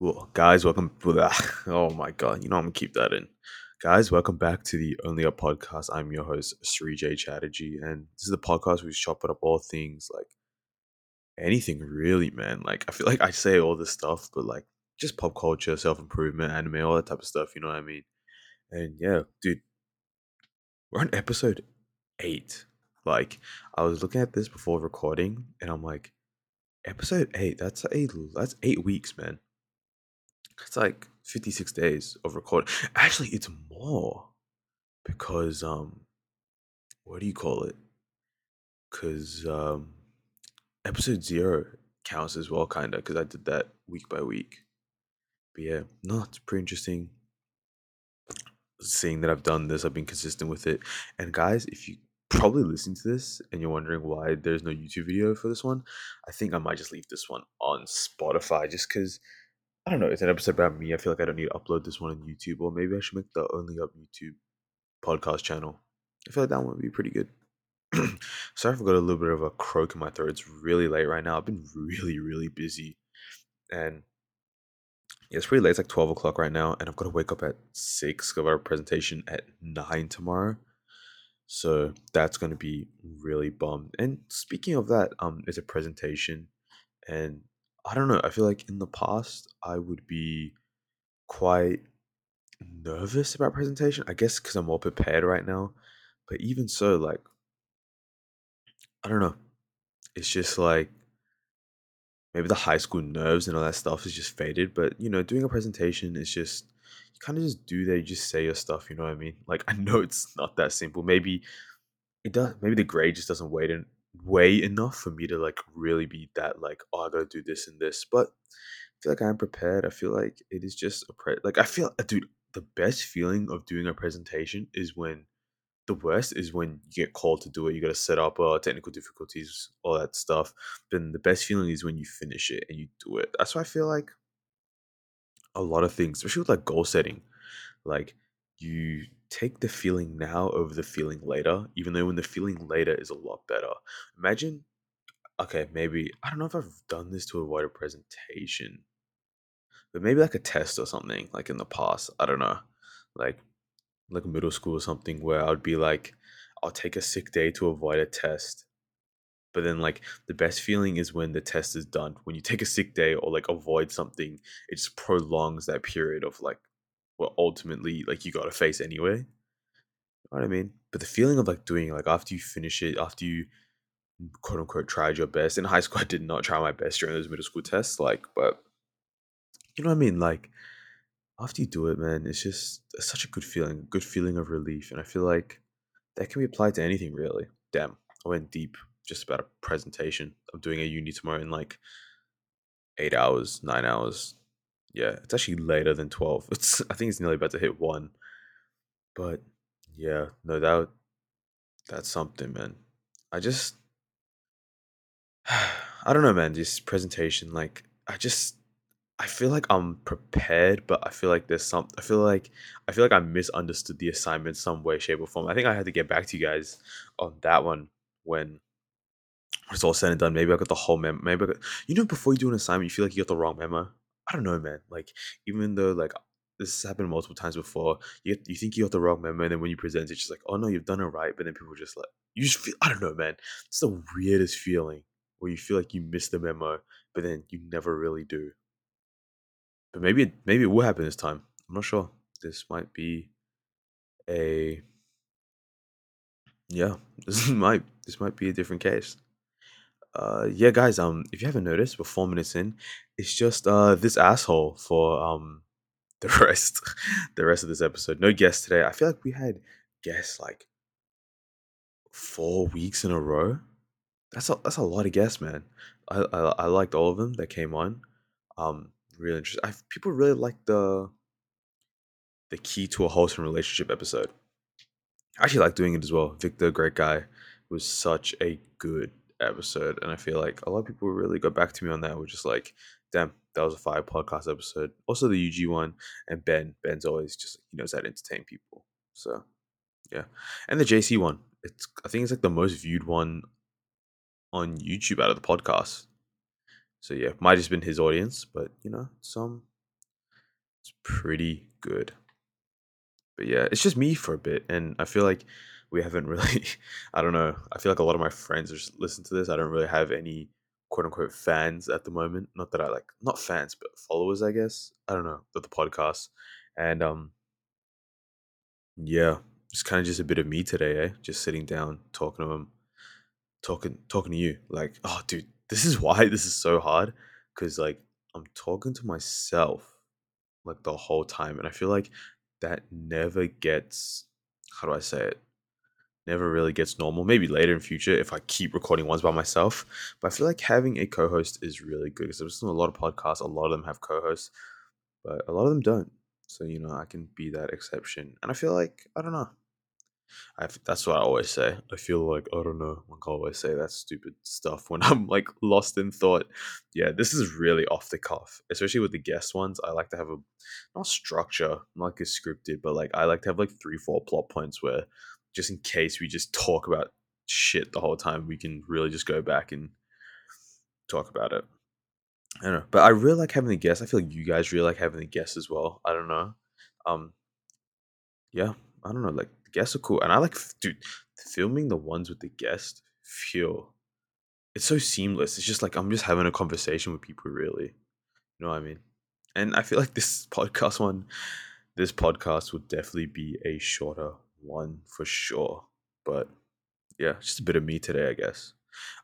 Well, guys, welcome. Oh my god, you know I'm gonna keep that in. Guys, welcome back to the Only Up podcast. I'm your host, Srijay Chatterjee, and this is the podcast where we chop it up all things like anything really, man. Like I feel like I say all this stuff, but like just pop culture, self improvement, anime, all that type of stuff. You know what I mean? And yeah, dude, we're on episode eight. Like I was looking at this before recording, and I'm like, episode eight. That's eight. That's eight weeks, man. It's like 56 days of recording. Actually, it's more because um what do you call it? Cuz um episode 0 counts as well kind of cuz I did that week by week. But yeah, no, it's pretty interesting seeing that I've done this, I've been consistent with it. And guys, if you probably listen to this and you're wondering why there's no YouTube video for this one, I think I might just leave this one on Spotify just cuz I don't know. It's an episode about me. I feel like I don't need to upload this one on YouTube, or maybe I should make the only up YouTube podcast channel. I feel like that one would be pretty good. Sorry if I got a little bit of a croak in my throat. It's really late right now. I've been really, really busy, and yeah, it's pretty late. It's like twelve o'clock right now, and I've got to wake up at six. I've got a presentation at nine tomorrow, so that's going to be really bummed. And speaking of that, um, it's a presentation, and I don't know. I feel like in the past I would be quite nervous about presentation. I guess because I'm more prepared right now. But even so, like I don't know. It's just like maybe the high school nerves and all that stuff is just faded. But you know, doing a presentation is just you kind of just do that. You just say your stuff. You know what I mean? Like I know it's not that simple. Maybe it does. Maybe the grade just doesn't weigh in weigh enough for me to like really be that like oh I gotta do this and this. But I feel like I'm prepared. I feel like it is just a pre- like I feel dude. The best feeling of doing a presentation is when the worst is when you get called to do it. You got to set up uh, technical difficulties, all that stuff. Then the best feeling is when you finish it and you do it. That's why I feel like a lot of things, especially with like goal setting, like you take the feeling now over the feeling later, even though when the feeling later is a lot better. Imagine, okay, maybe I don't know if I've done this to avoid a presentation, but maybe like a test or something, like in the past. I don't know, like like middle school or something, where I would be like, I'll take a sick day to avoid a test. But then, like, the best feeling is when the test is done. When you take a sick day or like avoid something, it just prolongs that period of like what ultimately like you gotta face anyway. You know what I mean? But the feeling of like doing like after you finish it, after you mm, quote unquote tried your best. In high school, I did not try my best during those middle school tests, like, but you know what I mean? Like after you do it, man, it's just it's such a good feeling, good feeling of relief. And I feel like that can be applied to anything really. Damn, I went deep just about a presentation. I'm doing a uni tomorrow in like eight hours, nine hours. Yeah, it's actually later than twelve. It's I think it's nearly about to hit one. But yeah, no, that that's something, man. I just I don't know, man. This presentation, like, I just I feel like I'm prepared, but I feel like there's some. I feel like I feel like I misunderstood the assignment some way, shape, or form. I think I had to get back to you guys on that one when it's all said and done. Maybe I got the whole memo. Maybe I got, you know before you do an assignment, you feel like you got the wrong memo. I don't know, man. Like even though like this has happened multiple times before, you you think you got the wrong memo, and then when you present, it's just like, oh no, you've done it right. But then people just like you just feel. I don't know, man. It's the weirdest feeling where you feel like you missed the memo, but then you never really do. But maybe it, maybe it will happen this time. I'm not sure. This might be a yeah. This might this might be a different case. Uh, yeah, guys. Um, if you haven't noticed, we're four minutes in. It's just uh this asshole for um the rest the rest of this episode. No guests today. I feel like we had guests like four weeks in a row. That's a that's a lot of guests, man. I I, I liked all of them that came on. Um, really interesting. I people really like the the key to a wholesome relationship episode. I actually like doing it as well. Victor, great guy, was such a good episode, and I feel like a lot of people really got back to me on that. We're just like, damn, that was a fire podcast episode. Also the UG one, and Ben. Ben's always just he knows how to entertain people. So yeah, and the JC one. It's I think it's like the most viewed one on YouTube out of the podcast. So yeah, might just been his audience, but you know, some It's pretty good. But yeah, it's just me for a bit, and I feel like we haven't really. I don't know. I feel like a lot of my friends just listen to this. I don't really have any quote unquote fans at the moment. Not that I like, not fans, but followers, I guess. I don't know, but the podcast, and um, yeah, it's kind of just a bit of me today, eh? Just sitting down, talking to them, talking, talking to you. Like, oh, dude, this is why this is so hard, because like I'm talking to myself like the whole time, and I feel like that never gets. How do I say it? Never really gets normal. Maybe later in future if I keep recording ones by myself. But I feel like having a co-host is really good because there's a lot of podcasts. A lot of them have co-hosts, but a lot of them don't. So you know, I can be that exception. And I feel like I don't know. I that's what I always say. I feel like I don't know. Like I always say that stupid stuff when I'm like lost in thought. Yeah, this is really off the cuff, especially with the guest ones. I like to have a not structure, not like a scripted, but like I like to have like three, four plot points where just in case we just talk about shit the whole time, we can really just go back and talk about it. I don't know, but I really like having the guests. I feel like you guys really like having the guests as well. I don't know. Um, yeah, I don't know. Like the guests are cool, and I like, dude, filming the ones with the guest feel. It's so seamless. It's just like I'm just having a conversation with people. Really, you know what I mean? And I feel like this podcast one, this podcast would definitely be a shorter one for sure. But yeah, just a bit of me today, I guess.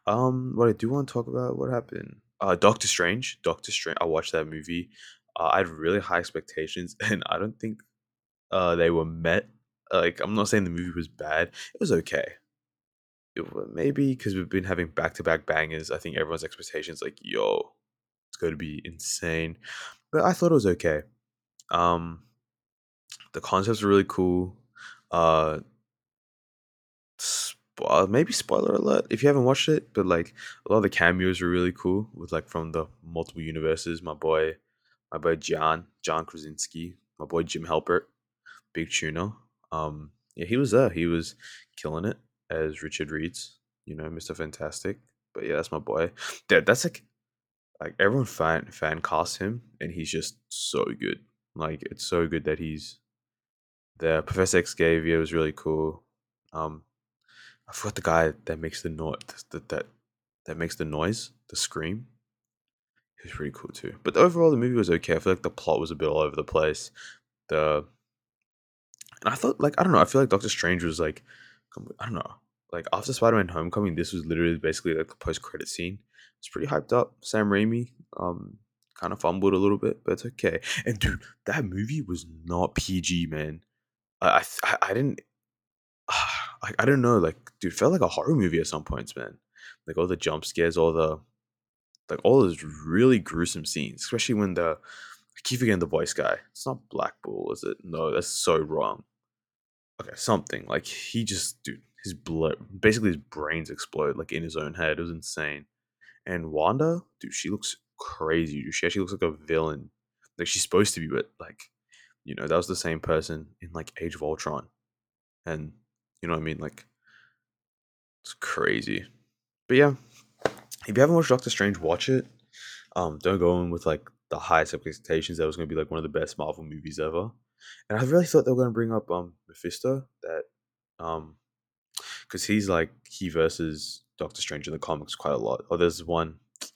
Um, what I do want to talk about, what happened? Uh, Doctor Strange. Doctor Strange. I watched that movie. Uh, I had really high expectations, and I don't think uh they were met. Like, I'm not saying the movie was bad. It was okay. It, maybe because we've been having back to back bangers. I think everyone's expectations like, yo, it's going to be insane. But I thought it was okay. Um, the concepts were really cool. Uh, spo- maybe spoiler alert if you haven't watched it, but like a lot of the cameos are really cool with like from the multiple universes. My boy, my boy John, John Krasinski, my boy Jim Halpert, Big Tuna. Um, yeah, he was there. He was killing it as Richard Reeds, you know, Mister Fantastic. But yeah, that's my boy. That that's like like everyone fan fan casts him, and he's just so good. Like it's so good that he's the Professor Xavier was really cool. Um, I forgot the guy that makes the noise that that that makes the noise, the scream. He was pretty cool too. But overall, the movie was okay. I feel like the plot was a bit all over the place. The and I thought like I don't know. I feel like Doctor Strange was like I don't know. Like after Spider-Man: Homecoming, this was literally basically like the post-credit scene. It's pretty hyped up. Sam Raimi, um, kind of fumbled a little bit, but it's okay. And dude, that movie was not PG, man. I I, I didn't like I don't know like dude felt like a horror movie at some points man. Like all the jump scares all the like all those really gruesome scenes especially when the I keep forgetting the voice guy. It's not Black Bolt is it? No that's so wrong. Okay something like he just dude his blood basically his brains explode like in his own head. It was insane. And Wanda dude she looks crazy dude. she actually looks like a villain. Like she's supposed to be but like you know, that was the same person in like Age of Ultron. And you know what I mean? Like it's crazy. But yeah, if you haven't watched Doctor Strange, watch it. Um, don't go in with like the highest expectations that was gonna be like one of the best Marvel movies ever. And I really thought they were gonna bring up um Mephisto that um because he's like he versus Doctor Strange in the comics quite a lot. Or there's one I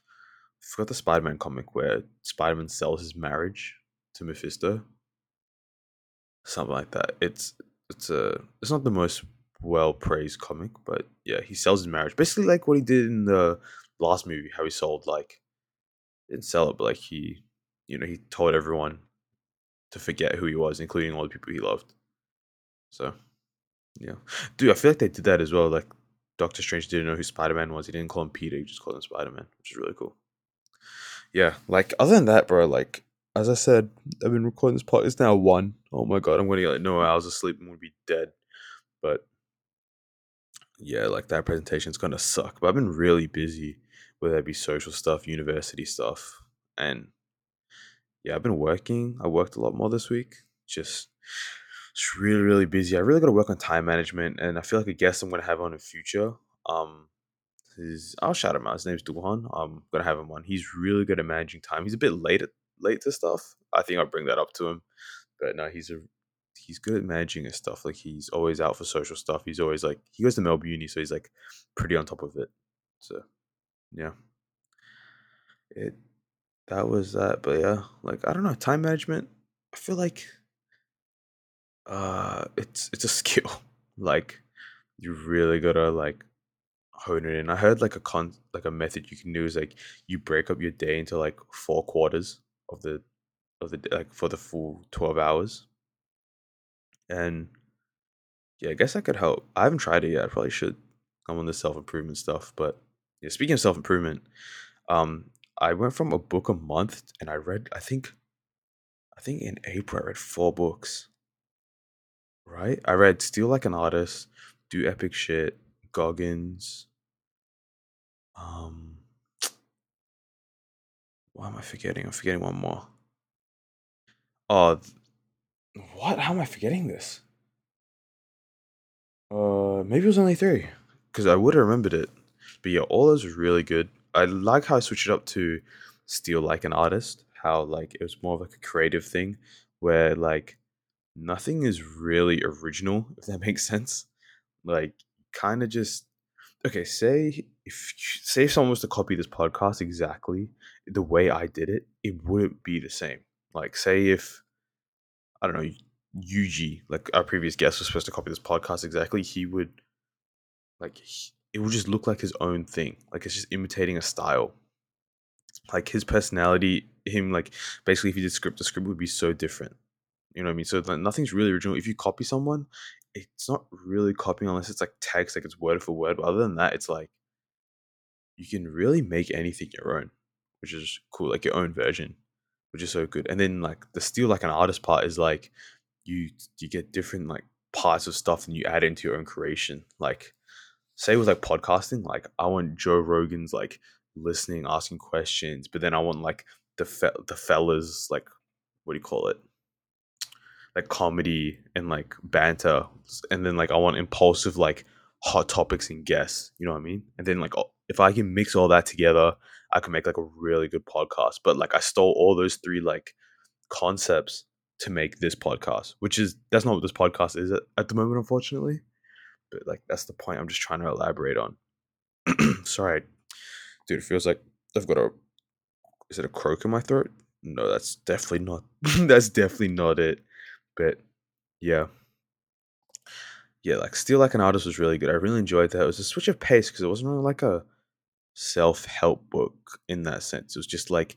forgot the Spider Man comic where Spider Man sells his marriage to Mephisto something like that. It's it's a it's not the most well praised comic, but yeah, he sells his marriage basically like what he did in the last movie. How he sold like didn't sell it, but like he you know he told everyone to forget who he was, including all the people he loved. So yeah, dude, I feel like they did that as well. Like Doctor Strange didn't know who Spider Man was. He didn't call him Peter. He just called him Spider Man, which is really cool. Yeah, like other than that, bro, like as I said, I've been recording this part. It's now one. Oh my god, I'm gonna get like no hours of sleep. I'm gonna be dead. But yeah, like that presentation's gonna suck. But I've been really busy, whether it be social stuff, university stuff, and yeah, I've been working. I worked a lot more this week. Just, it's really, really busy. I really got to work on time management, and I feel like a guest I'm gonna have on in the future. Um, is I'll shout him out. His name's Duhan. I'm gonna have him on. He's really good at managing time. He's a bit late at late to stuff, I think I'll bring that up to him. But no, he's a he's good at managing his stuff. Like he's always out for social stuff. He's always like he goes to Melbourne Uni, so he's like pretty on top of it. So yeah, it that was that. But yeah, like I don't know, time management. I feel like uh, it's it's a skill. Like you really gotta like hone it in. I heard like a con like a method you can do is like you break up your day into like four quarters of the of the like for the full twelve hours, and yeah, I guess that could help. I haven't tried it yet. I probably should. I'm on the self improvement stuff, but yeah. Speaking of self improvement, um, I went from a book a month, and I read. I think I think in April I read four books. Right? I read Steal Like an Artist, Do Epic Shit, Goggins. Um, why am I forgetting? I'm forgetting one more. Oh, th- what? How am I forgetting this? Uh, maybe it was only three, because I would have remembered it. But yeah, all those was really good. I like how I switched it up to Steal Like an Artist. How like it was more of like a creative thing, where like nothing is really original, if that makes sense. Like, kind of just okay. Say if say if someone was to copy this podcast exactly the way I did it, it wouldn't be the same. Like, say if I don't know Yuji, like our previous guest, was supposed to copy this podcast exactly, he would like he, it would just look like his own thing. Like it's just imitating a style. Like his personality, him like basically if he did script, the script would be so different. You know what I mean? So like nothing's really original. If you copy someone, it's not really copying unless it's like text, like it's word for word. But other than that, it's like you can really make anything your own, which is cool, like your own version, which is so good. And then like the steal like an artist part is like you you get different like parts of stuff and you add into your own creation. Like say with like podcasting, like I want Joe Rogan's like listening, asking questions, but then I want like the fe- the fellas like what do you call it? Like comedy and like banter and then like i want impulsive like hot topics and guests you know what i mean? And then like if i can mix all that together i can make like a really good podcast. But like i stole all those three like concepts to make this podcast which is that's not what this podcast is at, at the moment unfortunately. But like that's the point i'm just trying to elaborate on. Sorry dude it feels like i've got a is it a croak in my throat? No that's definitely not that's definitely not it but yeah, yeah, like Steal Like an Artist was really good. I really enjoyed that. It was a switch of pace because it wasn't really like a self help book in that sense. It was just like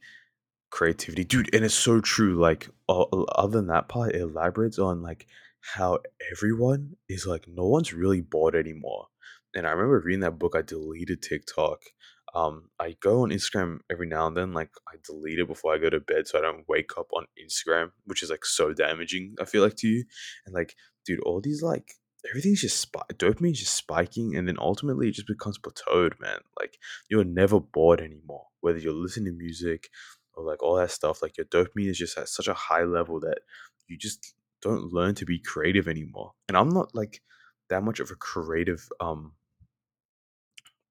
creativity, dude. And it's so true. Like, other than that part, it elaborates on like how everyone is like, no one's really bored anymore. And I remember reading that book. I deleted TikTok. Um, I go on Instagram every now and then. Like, I delete it before I go to bed so I don't wake up on Instagram, which is like so damaging. I feel like to you, and like, dude, all these like everything's just spi- dopamine's just spiking, and then ultimately it just becomes plateaued, man. Like, you're never bored anymore, whether you're listening to music or like all that stuff. Like your dopamine is just at such a high level that you just don't learn to be creative anymore. And I'm not like that much of a creative um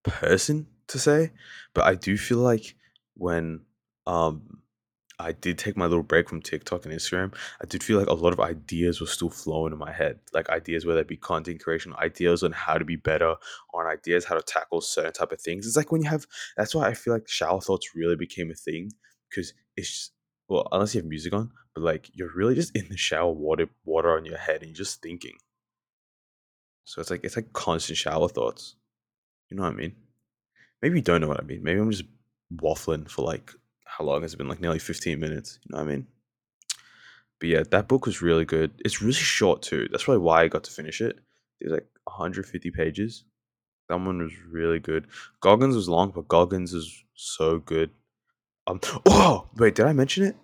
person to say, but I do feel like when um I did take my little break from TikTok and Instagram, I did feel like a lot of ideas were still flowing in my head. Like ideas whether it be content creation, ideas on how to be better, on ideas how to tackle certain type of things. It's like when you have that's why I feel like shower thoughts really became a thing. Cause it's just well, unless you have music on, but like you're really just in the shower, water water on your head and you're just thinking. So it's like it's like constant shower thoughts. You know what I mean? Maybe you don't know what I mean. Maybe I'm just waffling for like how long has it been? Like nearly 15 minutes. You know what I mean? But yeah, that book was really good. It's really short too. That's probably why I got to finish it. It was like 150 pages. That one was really good. Goggins was long, but Goggins is so good. Um oh wait, did I mention it?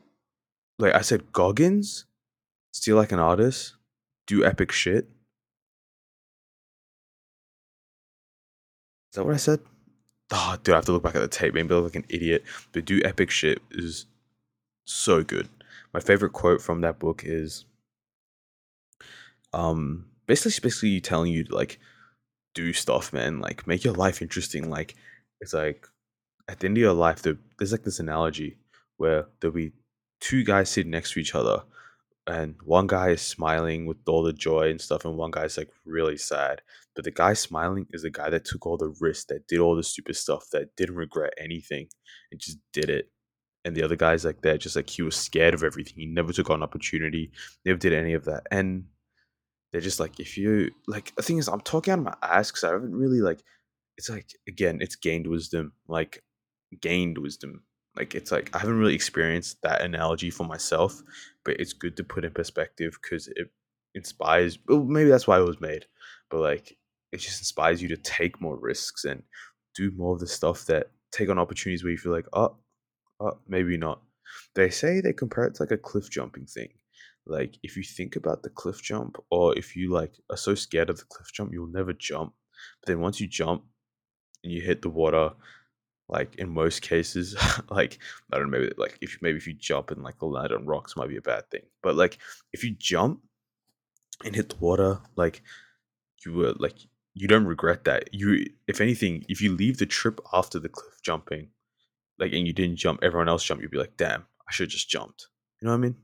Like I said Goggins, steal like an artist, do epic shit. Is that what I said? Oh, dude, I have to look back at the tape. Maybe look like an idiot. But do epic shit is so good. My favorite quote from that book is um basically basically telling you to like do stuff, man. Like make your life interesting. Like it's like at the end of your life, there, there's like this analogy where there'll be two guys sitting next to each other, and one guy is smiling with all the joy and stuff, and one guy's like really sad. But the guy smiling is the guy that took all the risks, that did all the stupid stuff, that didn't regret anything, and just did it. And the other guy's like that, just like he was scared of everything. He never took on opportunity, never did any of that. And they're just like, if you like, the thing is, I'm talking out of my ass because I haven't really like. It's like again, it's gained wisdom. Like gained wisdom. Like it's like I haven't really experienced that analogy for myself, but it's good to put in perspective because it inspires. Well, maybe that's why it was made, but like it just inspires you to take more risks and do more of the stuff that take on opportunities where you feel like, oh, oh, maybe not. They say they compare it to like a cliff jumping thing. Like if you think about the cliff jump, or if you like are so scared of the cliff jump, you'll never jump. But then once you jump and you hit the water, like in most cases like i don't know maybe like if maybe if you jump and like land on rocks might be a bad thing but like if you jump and hit the water like you were like you don't regret that. You if anything if you leave the trip after the cliff jumping like and you didn't jump everyone else jumped you'd be like damn i should have just jumped. You know what i mean?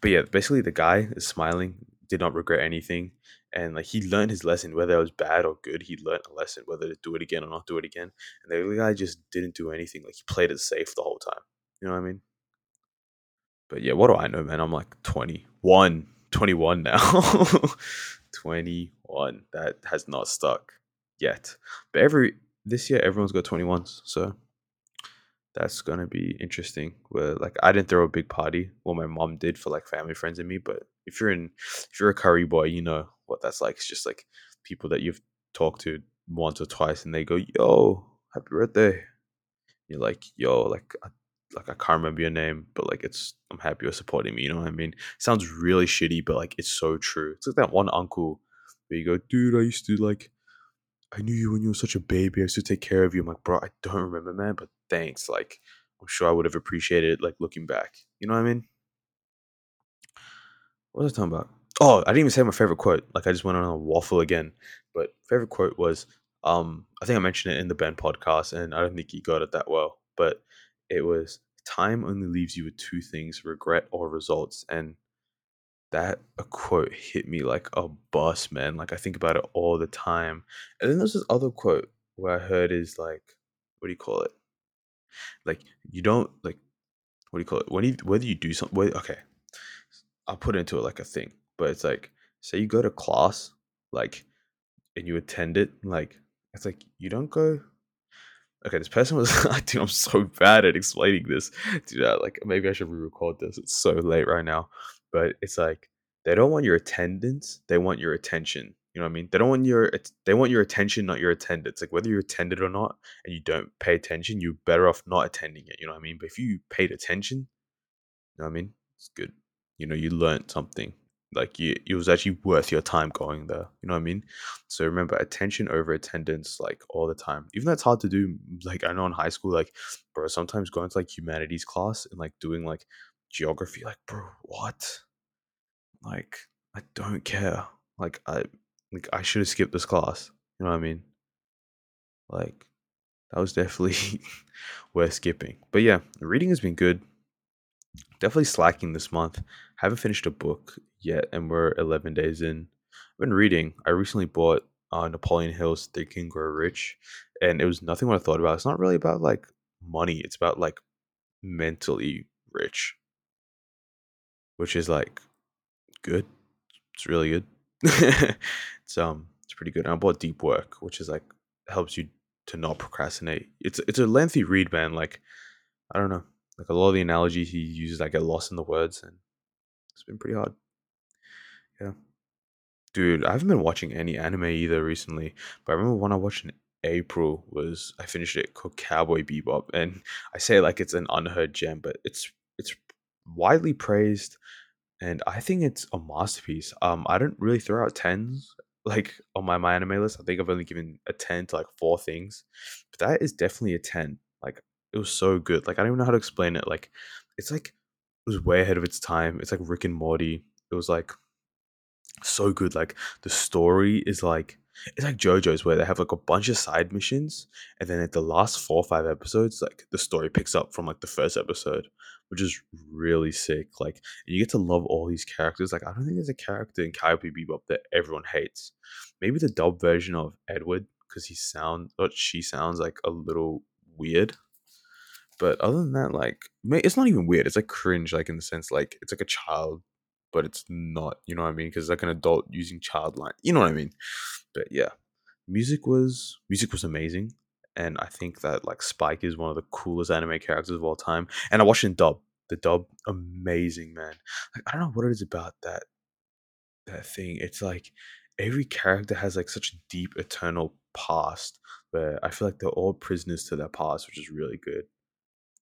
But yeah basically the guy is smiling did not regret anything and like he learned his lesson whether it was bad or good he learned a lesson whether to do it again or not do it again and the other guy just didn't do anything like he played it safe the whole time. You know what i mean? But yeah what do i know man? I'm like 21 21 now 21 that has not stuck yet but every this year everyone's got 21s so that's gonna be interesting. Where like I didn't throw a big party. Well, my mom did for like family, friends, and me. But if you're in, if you're a curry boy, you know what that's like. It's just like people that you've talked to once or twice, and they go, "Yo, happy birthday." You're like, "Yo, like." Like I can't remember your name, but like it's I'm happy you're supporting me. You know what I mean? sounds really shitty, but like it's so true. It's like that one uncle where you go, dude, I used to like I knew you when you were such a baby. I used to take care of you. I'm like, bro, I don't remember, man, but thanks. Like, I'm sure I would have appreciated it, like, looking back. You know what I mean? What was I talking about? Oh, I didn't even say my favorite quote. Like, I just went on a waffle again. But favorite quote was, um, I think I mentioned it in the Ben podcast, and I don't think he got it that well. But it was, time only leaves you with two things regret or results. And that a quote hit me like a bus, man. Like I think about it all the time. And then there's this other quote where I heard is like, what do you call it? Like you don't like, what do you call it? When you whether you do something, okay, I'll put into it like a thing, but it's like, say you go to class, like, and you attend it, like it's like you don't go. Okay, this person was. I think I'm so bad at explaining this. Dude, like maybe I should re-record this. It's so late right now. But it's like they don't want your attendance. They want your attention. You know what i mean? They don't want your they want your attention not your attendance. Like whether you attended or not and you don't pay attention you're better off not attending it. You know what i mean? But if you paid attention you know what i mean? It's good. You know you learned something like you it was actually worth your time going there you know what i mean so remember attention over attendance like all the time even though it's hard to do like i know in high school like bro sometimes going to like humanities class and like doing like geography. Like, bro, what? Like, I don't care. Like, I like I should have skipped this class. You know what I mean? Like, that was definitely worth skipping. But yeah, reading has been good. Definitely slacking this month. Haven't finished a book yet, and we're 11 days in. I've been reading. I recently bought uh, Napoleon Hill's Think and Grow Rich, and it was nothing what I thought about. It's not really about like money. It's about like mentally rich which is like good. It's really good. it's um it's pretty good. And I bought Deep Work, which is like helps you to not procrastinate. It's it's a lengthy read, man. Like I don't know, like a lot of the analogies he uses, I get lost in the words, and it's been pretty hard. Yeah, dude, I haven't been watching any anime either recently. But I remember one I watched in April was I finished it called Cowboy Bebop, and I say like it's an unheard gem, but it's it's widely praised, and I think it's a masterpiece. Um, I don't really throw out tens like on my my anime list. I think I've only given a ten to like four things, but that is definitely a ten. It was so good. Like I don't even know how to explain it. Like it's like it was way ahead of its time. It's like Rick and Morty. It was like so good. Like the story is like it's like JoJo's where they have like a bunch of side missions, and then at the last four or five episodes, like the story picks up from like the first episode, which is really sick. Like you get to love all these characters. Like I don't think there's a character in Cowboy Bebop that everyone hates. Maybe the dub version of Edward because he sounds or she sounds like a little weird. But other than that, like it's not even weird. It's like cringe, like in the sense like it's like a child, but it's not. You know what I mean? Because like an adult using child line. You know what I mean? But yeah, music was music was amazing, and I think that like Spike is one of the coolest anime characters of all time. And I watched in dub. The dub, amazing man. Like I don't know what it is about that that thing. It's like every character has like such a deep eternal past where I feel like they're all prisoners to their past, which is really good.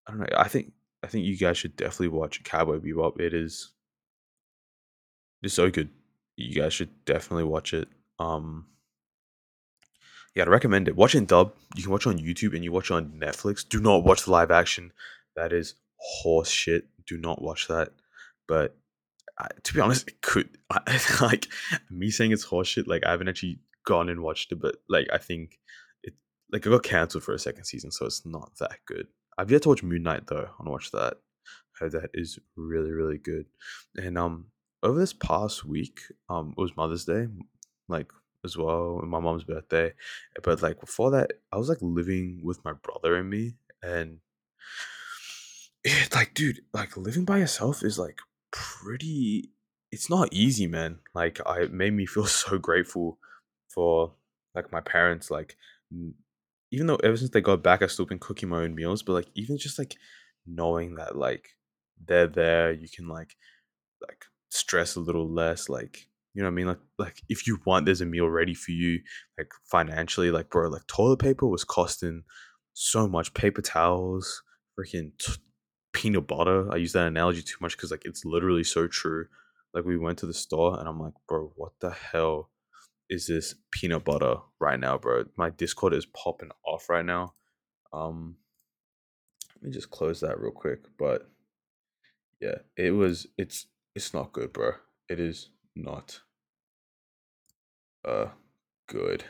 I don't know. I think I think you guys should definitely watch Cowboy Bebop. It is it's so good. You guys should definitely watch it. Um yeah, I'd recommend it. Watch in dub. You can watch on YouTube and you watch on Netflix. Do not watch the live action. That is horse shit. Do not watch that. But I, to be honest, it could I, like me saying it's horse shit. Like I haven't actually gone and watched it, but like I think it like it got cancelled for a second season, so it's not that good. I've yet to watch Moon Knight though. I want to watch that. Heard that is really really good. And um, over this past week, um, it was Mother's Day, like as well, and my mom's birthday. But like before that, I was like living with my brother and me, and it's like, dude, like living by yourself is like pretty it's not easy, man. Like I it made me feel so grateful for like my parents like even though ever since they got back I've still been cooking my own meals, but like even just like knowing that like they're there, you can like like stress a little less like you know what I mean? Like like if you want there's a meal ready for you like financially like bro like toilet paper was costing so much paper towels freaking t- peanut butter. I use that analogy too much because like it's literally so true. Like we went to the store and I'm like, bro, what the hell is this peanut butter right now, bro? My Discord is popping off right now. Um let me just close that real quick. But yeah, it was it's it's not good, bro. It is not uh good.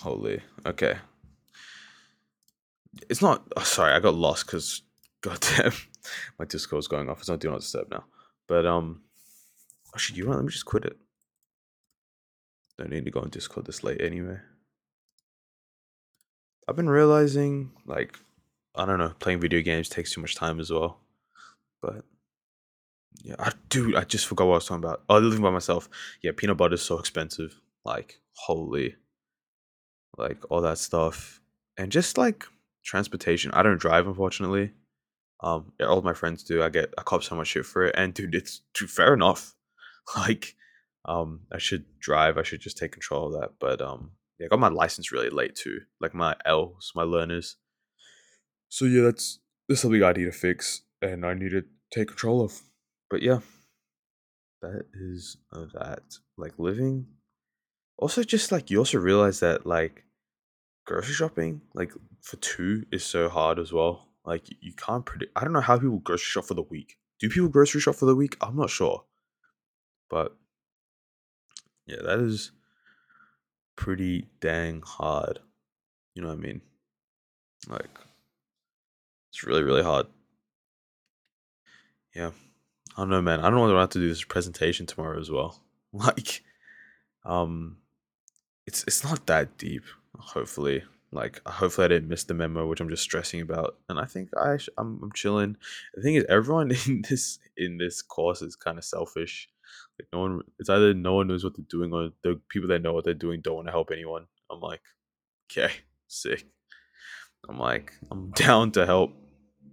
Holy. Okay it's not. Oh, sorry, I got lost because goddamn, my Discord's going off. It's not do not disturb now. But um, actually, you know? Let me just quit it. Don't need to go on Discord this late anyway. I've been realizing, like, I don't know, playing video games takes too much time as well. But yeah, I do. I just forgot what I was talking about. Oh, living by myself. Yeah, peanut butter is so expensive. Like, holy, like all that stuff, and just like transportation. I don't drive, unfortunately. Um, yeah, all my friends do. I get I cop so much shit for it, and dude, it's dude, fair enough. Like, um, I should drive. I should just take control of that. But um, yeah, I got my license really late too. Like my L's, my learners. So yeah, that's that's something I need to fix, and I need to take control of. But yeah, that is that. Like living. Also, just like you also realize that like grocery shopping, like for two, is so hard as well. Like you can't predict. I don't know how people grocery shop for the week. Do people grocery shop for the week? I'm not sure, but yeah, that is pretty dang hard. You know what I mean? Like it's really really hard. Yeah, I don't know, man. I don't know whether I have to do this presentation tomorrow as well. Like, um, it's it's not that deep hopefully like hopefully i didn't miss the memo which i'm just stressing about and i think i sh- I'm, I'm chilling the thing is everyone in this in this course is kind of selfish like no one it's either no one knows what they're doing or the people that know what they're doing don't want to help anyone i'm like okay sick i'm like i'm down to help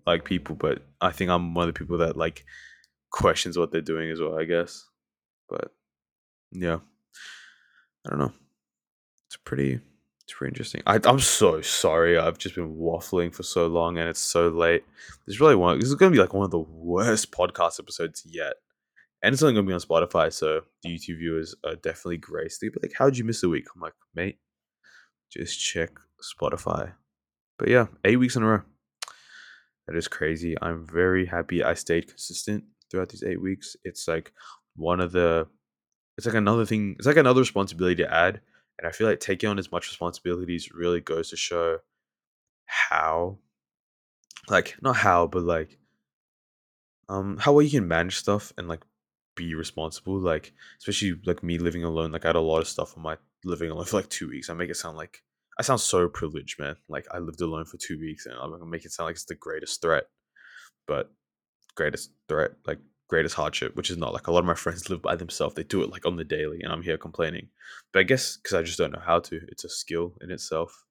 like people but i think i'm one of the people that like questions what they're doing as well i guess but yeah i don't know it's pretty it's pretty interesting. I, I'm so sorry. I've just been waffling for so long, and it's so late. This really one. This is to be like one of the worst podcast episodes yet, and it's only going to be on Spotify, so the YouTube viewers are definitely graced. They'll be like, "How'd you miss a week?" I'm like, "Mate, just check Spotify." But yeah, eight weeks in a row. That is crazy. I'm very happy I stayed consistent throughout these eight weeks. It's like one of the it's like another thing. It's like another responsibility to add, and I feel like taking on as much responsibilities really goes to show how, like, not how, but like, um, how well you can manage stuff and like be responsible. Like, especially like me living alone. Like, I had a lot of stuff on my living alone for like two weeks. I make it sound like I sound so privileged, man. Like, I lived alone for two weeks, and I'm gonna make it sound like it's the greatest threat, but greatest threat, like greatest hardship, which is not like a lot of my friends live by themselves. They do it like on the daily, and I'm here complaining. But I guess because I just don't know how to. It's a skill in itself.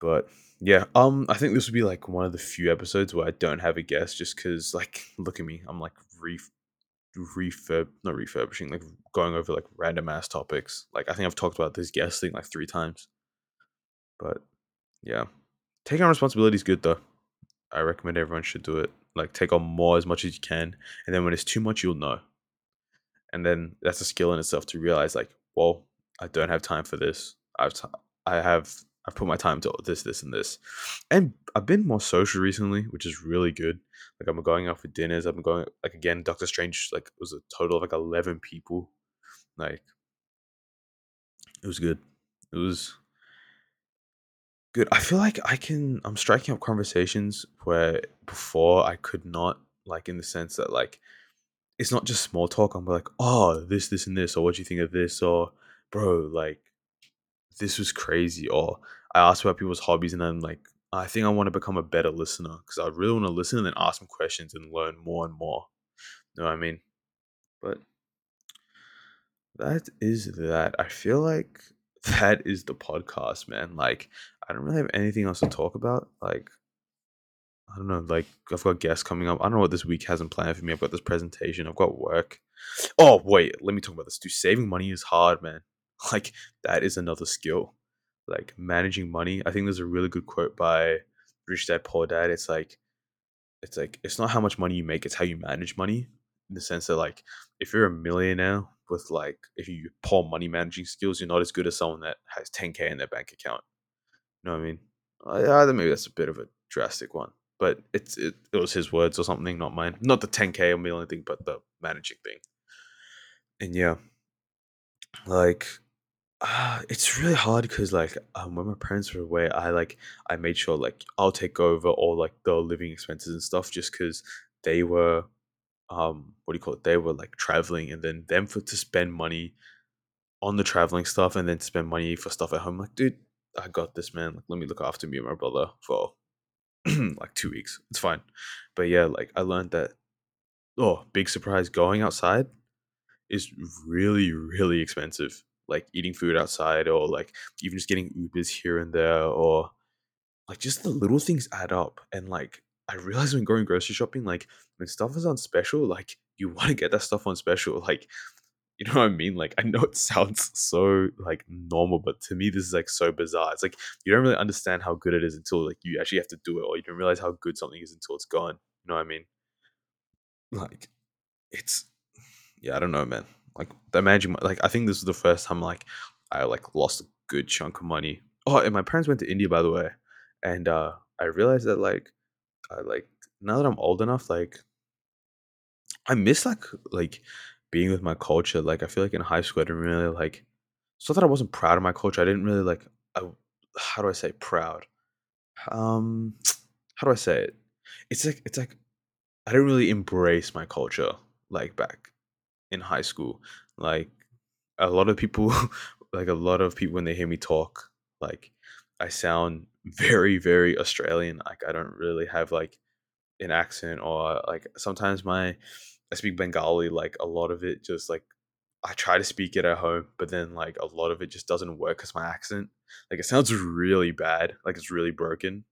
But yeah, um, I think this would be like one of the few episodes where I don't have a guest, just because like, look at me, I'm like re refurb, not refurbishing, like going over like random ass topics. Like I think I've talked about this guest thing like three times. But yeah, taking on responsibility is good though. I recommend everyone should do it. Like take on more as much as you can, and then when it's too much, you'll know. And then that's a skill in itself to realize, like, well, I don't have time for this. I've t- I have I've put my time to this, this, and this. And I've been more social recently, which is really good. Like I'm going out for dinners. I'm going like again, Doctor Strange like was a total of like eleven people. Like it was good. It was good. I feel like I can I'm striking up conversations where before I could not, like in the sense that like it's not just small talk. I'm like, oh, this, this, and this, or what do you think of this, or bro, like this was crazy, or I asked about people's hobbies, and I'm like, I think I want to become a better listener because I really want to listen and then ask some questions and learn more and more. You know what I mean? But that is that. I feel like that is the podcast, man. Like, I don't really have anything else to talk about. Like, I don't know. Like, I've got guests coming up. I don't know what this week hasn't planned for me. I've got this presentation. I've got work. Oh, wait. Let me talk about this. Dude, saving money is hard, man. Like, that is another skill. Like, managing money. I think there's a really good quote by Rich Dad Poor Dad. It's like, it's like, it's not how much money you make, it's how you manage money. In the sense that, like, if you're a millionaire with, like, if you poor money managing skills, you're not as good as someone that has 10K in their bank account. You know what I mean? Yeah, maybe that's a bit of a drastic one but it's it, it was his words or something, not mine. Not the 10k or million thing, but the managing thing. And yeah, like uh, it's really hard because like um, when my parents were away, I like I made sure like I'll take over all like the living expenses and stuff just because they were um what do you call it? They were like traveling, and then them for to spend money on the traveling stuff, and then spend money for stuff at home. Like, dude, I got this, man. Like, let me look after me and my brother for like two weeks. It's fine. But yeah, like I learned that oh, big surprise, going outside is really, really expensive. Like eating food outside or like even just getting Ubers here and there or like just the little things add up. And like I realized when going grocery shopping, like when stuff is on special, like you want to get that stuff on special. Like you know what I mean? Like I know it sounds so like normal, but to me this is like so bizarre. It's like you don't really understand how good it is until like you actually have to do it, or you don't realize how good something is until it's gone. You know what I mean? Like it's yeah, I don't know, man. Like imagine like I think this is the first time like I like lost a good chunk of money. Oh, and my parents went to India by the way, and uh I realized that like I like now that I'm old enough, like I miss like like being with my culture. Like I feel like in high school I didn't really like not that I wasn't proud of my culture. I didn't really like I, how do I say proud? Um how do I say it? It's like it's like I didn't really embrace my culture like back in high school. Like a lot of people like a lot of people when they hear me talk, like I sound very, very Australian. Like I don't really have like an accent or like sometimes my I speak Bengali, like a lot of it just like I try to speak it at home, but then like a lot of it just doesn't work because my accent, like it sounds really bad, like it's really broken.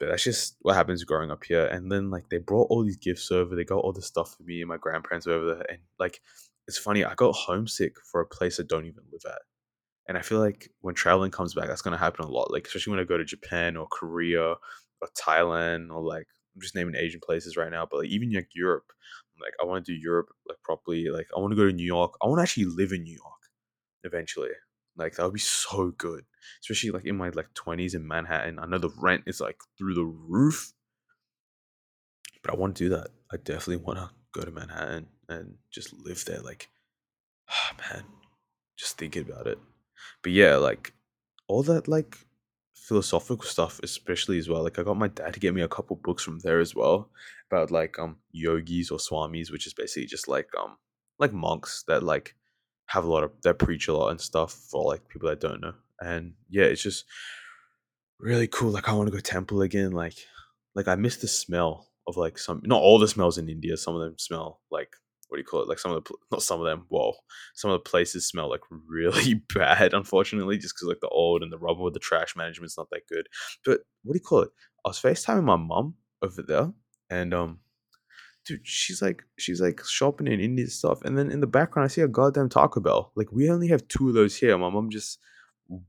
But that's just what happens growing up here. And then like they brought all these gifts over, they got all this stuff for me and my grandparents over there, and like it's funny, I got homesick for a place I don't even live at. And I feel like when traveling comes back, that's gonna happen a lot. Like especially when I go to Japan or Korea or Thailand or like I'm just naming Asian places right now, but like even like Europe, like I want to do Europe like properly. Like I want to go to New York. I want to actually live in New York eventually. Like that would be so good, especially like in my like twenties in Manhattan. I know the rent is like through the roof, but I want to do that. I definitely want to go to Manhattan and just live there. Like, ah, man, just thinking about it. But yeah, like all that like philosophical stuff, especially as well. Like I got my dad to get me a couple books from there as well about like um yogis or swamis, which is basically just like um like monks that like have a lot of that preach a lot and stuff for like people that don't know. And yeah, it's just really cool. Like I want to go temple again. Like like I miss the smell of like some not all the smells in India. Some of them smell like what do you call it? Like some of the not some of them. Whoa, some of the places smell like really bad. Unfortunately, just because like the old and the rubble, the trash management's not that good. But what do you call it? I was FaceTiming my mom over there, and um, dude, she's like she's like shopping in Indian stuff, and then in the background I see a goddamn Taco Bell. Like we only have two of those here. My mom just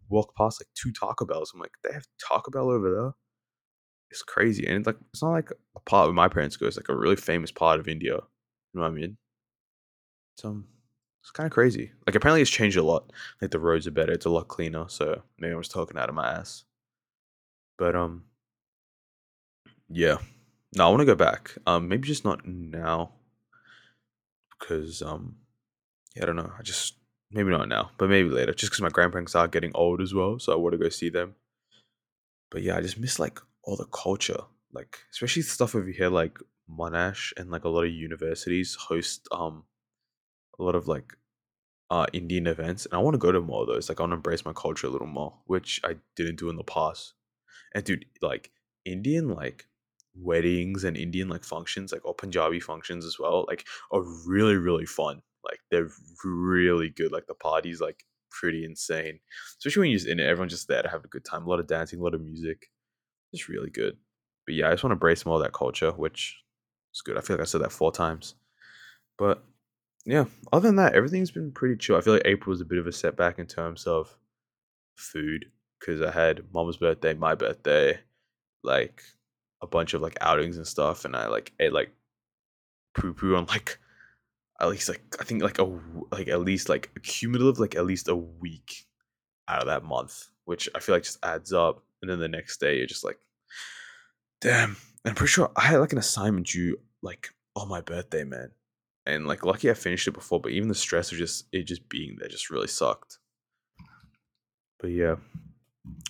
walked past like two Taco Bells. I'm like, they have Taco Bell over there. It's crazy, and it's like it's not like a part where my parents go. It's like a really famous part of India. You know what I mean? So um, it's kind of crazy. Like apparently it's changed a lot. Like the roads are better. It's a lot cleaner. So maybe I was talking out of my ass. But um, yeah. No, I want to go back. Um, maybe just not now. Because um, yeah, I don't know. I just maybe not now, but maybe later. Just because my grandparents are getting old as well, so I want to go see them. But yeah, I just miss like all the culture, like especially stuff over here, like Monash and like a lot of universities host um a lot of like uh Indian events, and I want to go to more of those. Like I want to embrace my culture a little more, which I didn't do in the past. And dude, like Indian like weddings and Indian like functions, like or Punjabi functions as well, like are really really fun. Like they're really good. Like the party's like pretty insane, especially when you're just in it. Everyone's just there to have a good time. A lot of dancing, a lot of music. It's really good. But yeah, I just want to embrace more of that culture, which is good. I feel like I said that four times. But yeah, other than that, everything's been pretty chill. I feel like April was a bit of a setback in terms of food because I had mom's birthday, my birthday, like a bunch of like outings and stuff, and I like ate like poo poo on like at least like I think like a like at least like cumulative like at least a week out of that month, which I feel like just adds up. And then the next day you're just like, damn. And I'm pretty sure I had like an assignment due like on my birthday, man. And like lucky I finished it before, but even the stress of just it just being there just really sucked. But yeah.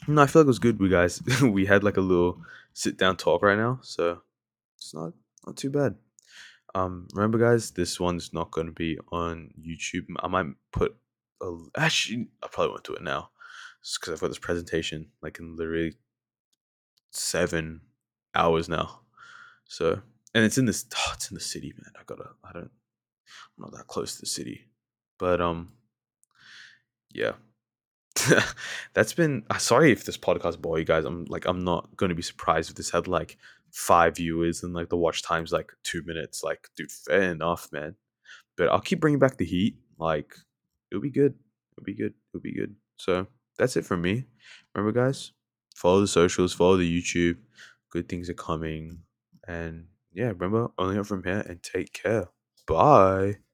No, I feel like it was good. We guys we had like a little sit down talk right now, so it's not not too bad. Um, remember, guys, this one's not going to be on YouTube. I might put a, actually, I probably won't do it now, because I've got this presentation like in literally seven hours now. So, and it's in this, oh, it's in the city, man. I gotta, I don't, I'm not that close to the city, but um, yeah. That's been. Uh, sorry if this podcast bore you guys. I'm like, I'm not going to be surprised if this had like five viewers and like the watch time's like two minutes. Like, dude, fair enough, man. But I'll keep bringing back the heat. Like, it'll be good. It'll be good. It'll be good. So that's it from me. Remember, guys, follow the socials, follow the YouTube. Good things are coming. And yeah, remember, only up from here and take care. Bye.